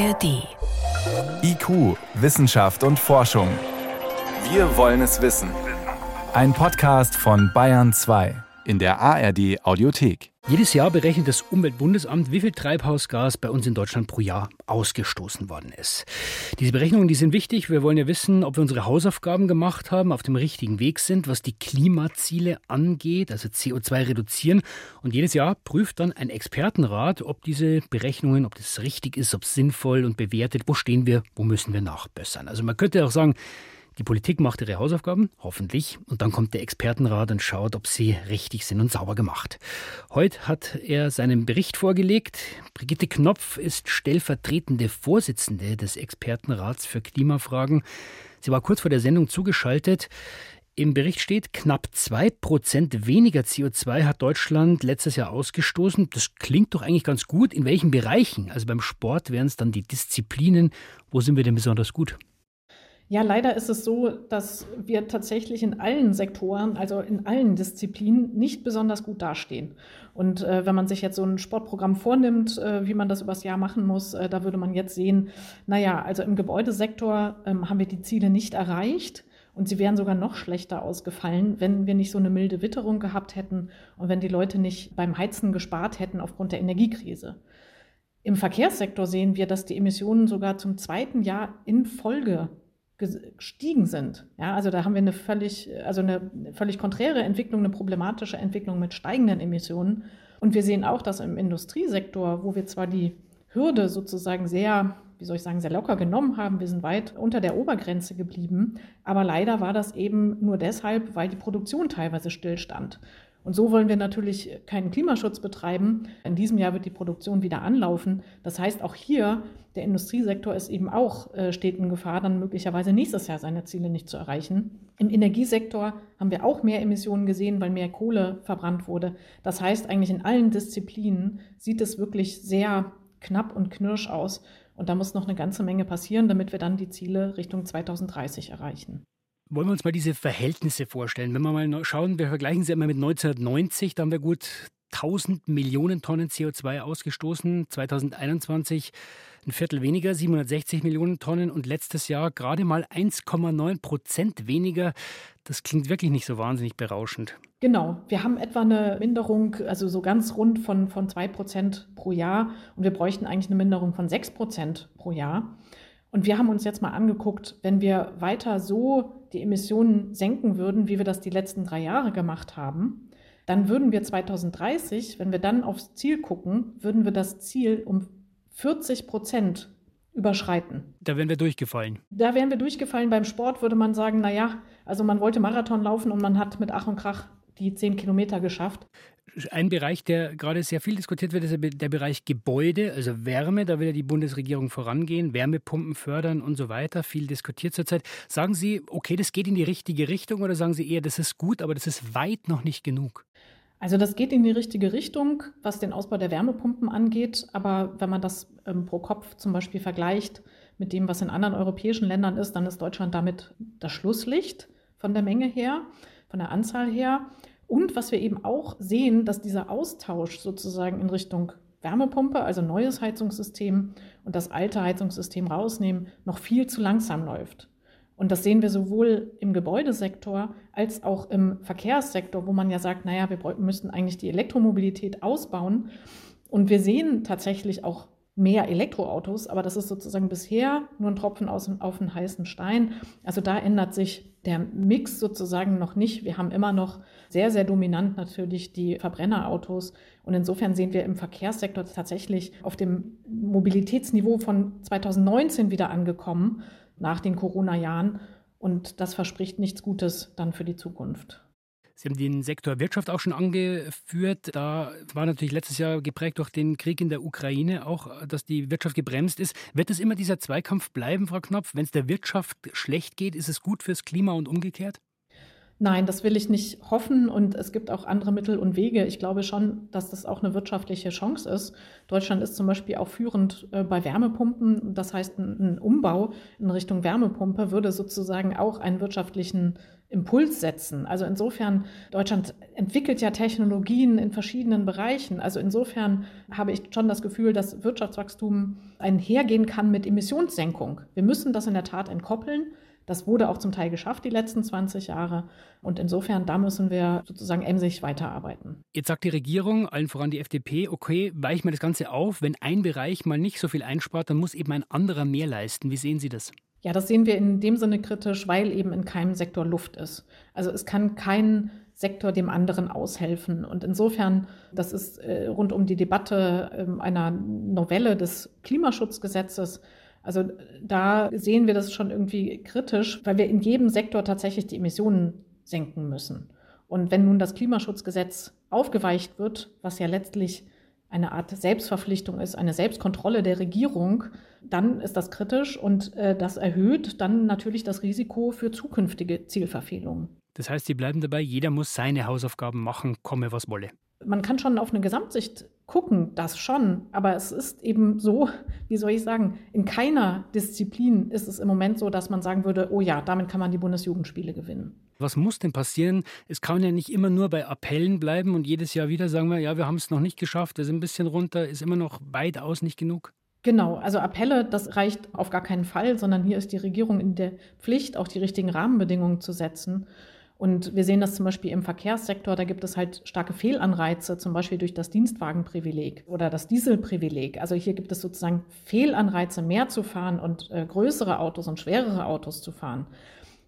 ARD. IQ, Wissenschaft und Forschung. Wir wollen es wissen. Ein Podcast von Bayern 2 in der ARD Audiothek. Jedes Jahr berechnet das Umweltbundesamt, wie viel Treibhausgas bei uns in Deutschland pro Jahr ausgestoßen worden ist. Diese Berechnungen, die sind wichtig. Wir wollen ja wissen, ob wir unsere Hausaufgaben gemacht haben, auf dem richtigen Weg sind, was die Klimaziele angeht, also CO2 reduzieren. Und jedes Jahr prüft dann ein Expertenrat, ob diese Berechnungen, ob das richtig ist, ob es sinnvoll und bewertet, wo stehen wir, wo müssen wir nachbessern. Also man könnte auch sagen, die Politik macht ihre Hausaufgaben, hoffentlich, und dann kommt der Expertenrat und schaut, ob sie richtig sind und sauber gemacht. Heute hat er seinen Bericht vorgelegt. Brigitte Knopf ist stellvertretende Vorsitzende des Expertenrats für Klimafragen. Sie war kurz vor der Sendung zugeschaltet. Im Bericht steht, knapp zwei Prozent weniger CO2 hat Deutschland letztes Jahr ausgestoßen. Das klingt doch eigentlich ganz gut. In welchen Bereichen? Also beim Sport wären es dann die Disziplinen. Wo sind wir denn besonders gut? Ja, leider ist es so, dass wir tatsächlich in allen Sektoren, also in allen Disziplinen, nicht besonders gut dastehen. Und äh, wenn man sich jetzt so ein Sportprogramm vornimmt, äh, wie man das übers Jahr machen muss, äh, da würde man jetzt sehen, naja, also im Gebäudesektor ähm, haben wir die Ziele nicht erreicht. Und sie wären sogar noch schlechter ausgefallen, wenn wir nicht so eine milde Witterung gehabt hätten und wenn die Leute nicht beim Heizen gespart hätten aufgrund der Energiekrise. Im Verkehrssektor sehen wir, dass die Emissionen sogar zum zweiten Jahr in Folge gestiegen sind. Ja, also da haben wir eine völlig, also eine völlig konträre Entwicklung, eine problematische Entwicklung mit steigenden Emissionen. Und wir sehen auch, dass im Industriesektor, wo wir zwar die Hürde sozusagen sehr, wie soll ich sagen, sehr locker genommen haben, wir sind weit unter der Obergrenze geblieben, aber leider war das eben nur deshalb, weil die Produktion teilweise stillstand. Und so wollen wir natürlich keinen Klimaschutz betreiben. In diesem Jahr wird die Produktion wieder anlaufen. Das heißt, auch hier, der Industriesektor ist eben auch, äh, steht in Gefahr, dann möglicherweise nächstes Jahr seine Ziele nicht zu erreichen. Im Energiesektor haben wir auch mehr Emissionen gesehen, weil mehr Kohle verbrannt wurde. Das heißt, eigentlich in allen Disziplinen sieht es wirklich sehr knapp und knirsch aus. Und da muss noch eine ganze Menge passieren, damit wir dann die Ziele Richtung 2030 erreichen. Wollen wir uns mal diese Verhältnisse vorstellen? Wenn wir mal schauen, wir vergleichen sie immer mit 1990, da haben wir gut 1000 Millionen Tonnen CO2 ausgestoßen. 2021 ein Viertel weniger, 760 Millionen Tonnen und letztes Jahr gerade mal 1,9 Prozent weniger. Das klingt wirklich nicht so wahnsinnig berauschend. Genau, wir haben etwa eine Minderung, also so ganz rund von, von 2 Prozent pro Jahr und wir bräuchten eigentlich eine Minderung von 6 Prozent pro Jahr. Und wir haben uns jetzt mal angeguckt, wenn wir weiter so die Emissionen senken würden, wie wir das die letzten drei Jahre gemacht haben, dann würden wir 2030, wenn wir dann aufs Ziel gucken, würden wir das Ziel um 40 Prozent überschreiten. Da wären wir durchgefallen. Da wären wir durchgefallen. Beim Sport würde man sagen, naja, also man wollte Marathon laufen und man hat mit Ach und Krach die zehn Kilometer geschafft. Ein Bereich, der gerade sehr viel diskutiert wird, ist der Bereich Gebäude, also Wärme. Da will ja die Bundesregierung vorangehen, Wärmepumpen fördern und so weiter. Viel diskutiert zurzeit. Sagen Sie, okay, das geht in die richtige Richtung oder sagen Sie eher, das ist gut, aber das ist weit noch nicht genug? Also das geht in die richtige Richtung, was den Ausbau der Wärmepumpen angeht. Aber wenn man das ähm, pro Kopf zum Beispiel vergleicht mit dem, was in anderen europäischen Ländern ist, dann ist Deutschland damit das Schlusslicht von der Menge her, von der Anzahl her. Und was wir eben auch sehen, dass dieser Austausch sozusagen in Richtung Wärmepumpe, also neues Heizungssystem und das alte Heizungssystem rausnehmen, noch viel zu langsam läuft. Und das sehen wir sowohl im Gebäudesektor als auch im Verkehrssektor, wo man ja sagt, naja, wir müssten eigentlich die Elektromobilität ausbauen. Und wir sehen tatsächlich auch mehr Elektroautos, aber das ist sozusagen bisher nur ein Tropfen aus, auf einen heißen Stein. Also da ändert sich der Mix sozusagen noch nicht. Wir haben immer noch sehr, sehr dominant natürlich die Verbrennerautos. Und insofern sehen wir im Verkehrssektor tatsächlich auf dem Mobilitätsniveau von 2019 wieder angekommen nach den Corona-Jahren. Und das verspricht nichts Gutes dann für die Zukunft. Sie haben den Sektor Wirtschaft auch schon angeführt. Da war natürlich letztes Jahr geprägt durch den Krieg in der Ukraine auch, dass die Wirtschaft gebremst ist. Wird es immer dieser Zweikampf bleiben, Frau Knopf? Wenn es der Wirtschaft schlecht geht, ist es gut fürs Klima und umgekehrt? Nein, das will ich nicht hoffen und es gibt auch andere Mittel und Wege. Ich glaube schon, dass das auch eine wirtschaftliche Chance ist. Deutschland ist zum Beispiel auch führend äh, bei Wärmepumpen. Das heißt, ein Umbau in Richtung Wärmepumpe würde sozusagen auch einen wirtschaftlichen Impuls setzen. Also insofern, Deutschland entwickelt ja Technologien in verschiedenen Bereichen. Also insofern habe ich schon das Gefühl, dass Wirtschaftswachstum einhergehen kann mit Emissionssenkung. Wir müssen das in der Tat entkoppeln. Das wurde auch zum Teil geschafft die letzten 20 Jahre. Und insofern, da müssen wir sozusagen emsig weiterarbeiten. Jetzt sagt die Regierung, allen voran die FDP, okay, weichen wir das Ganze auf. Wenn ein Bereich mal nicht so viel einspart, dann muss eben ein anderer mehr leisten. Wie sehen Sie das? Ja, das sehen wir in dem Sinne kritisch, weil eben in keinem Sektor Luft ist. Also es kann kein Sektor dem anderen aushelfen. Und insofern, das ist äh, rund um die Debatte äh, einer Novelle des Klimaschutzgesetzes also da sehen wir das schon irgendwie kritisch, weil wir in jedem Sektor tatsächlich die Emissionen senken müssen. Und wenn nun das Klimaschutzgesetz aufgeweicht wird, was ja letztlich eine Art Selbstverpflichtung ist, eine Selbstkontrolle der Regierung, dann ist das kritisch und äh, das erhöht dann natürlich das Risiko für zukünftige Zielverfehlungen. Das heißt, Sie bleiben dabei, jeder muss seine Hausaufgaben machen, komme was wolle. Man kann schon auf eine Gesamtsicht gucken, das schon, aber es ist eben so, wie soll ich sagen, in keiner Disziplin ist es im Moment so, dass man sagen würde, oh ja, damit kann man die Bundesjugendspiele gewinnen. Was muss denn passieren? Es kann ja nicht immer nur bei Appellen bleiben und jedes Jahr wieder sagen wir, ja, wir haben es noch nicht geschafft, wir sind ein bisschen runter, ist immer noch weitaus nicht genug. Genau, also Appelle, das reicht auf gar keinen Fall, sondern hier ist die Regierung in der Pflicht, auch die richtigen Rahmenbedingungen zu setzen. Und wir sehen das zum Beispiel im Verkehrssektor, da gibt es halt starke Fehlanreize, zum Beispiel durch das Dienstwagenprivileg oder das Dieselprivileg. Also hier gibt es sozusagen Fehlanreize, mehr zu fahren und äh, größere Autos und schwerere Autos zu fahren.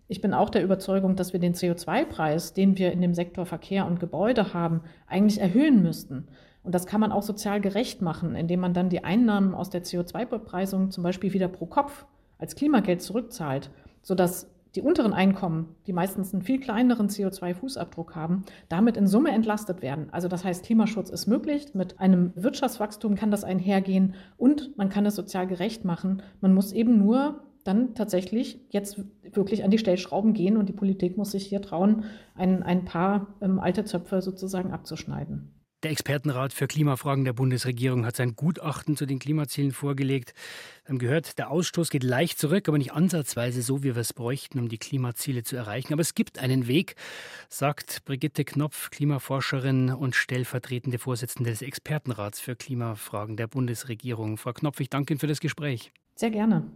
Ich bin auch der Überzeugung, dass wir den CO2-Preis, den wir in dem Sektor Verkehr und Gebäude haben, eigentlich erhöhen müssten. Und das kann man auch sozial gerecht machen, indem man dann die Einnahmen aus der CO2-Bepreisung zum Beispiel wieder pro Kopf als Klimageld zurückzahlt, sodass die unteren Einkommen, die meistens einen viel kleineren CO2-Fußabdruck haben, damit in Summe entlastet werden. Also das heißt, Klimaschutz ist möglich, mit einem Wirtschaftswachstum kann das einhergehen und man kann es sozial gerecht machen. Man muss eben nur dann tatsächlich jetzt wirklich an die Stellschrauben gehen und die Politik muss sich hier trauen, ein, ein paar ähm, alte Zöpfe sozusagen abzuschneiden. Der Expertenrat für Klimafragen der Bundesregierung hat sein Gutachten zu den Klimazielen vorgelegt. Wir haben gehört, der Ausstoß geht leicht zurück, aber nicht ansatzweise so, wie wir es bräuchten, um die Klimaziele zu erreichen. Aber es gibt einen Weg, sagt Brigitte Knopf, Klimaforscherin und stellvertretende Vorsitzende des Expertenrats für Klimafragen der Bundesregierung. Frau Knopf, ich danke Ihnen für das Gespräch. Sehr gerne.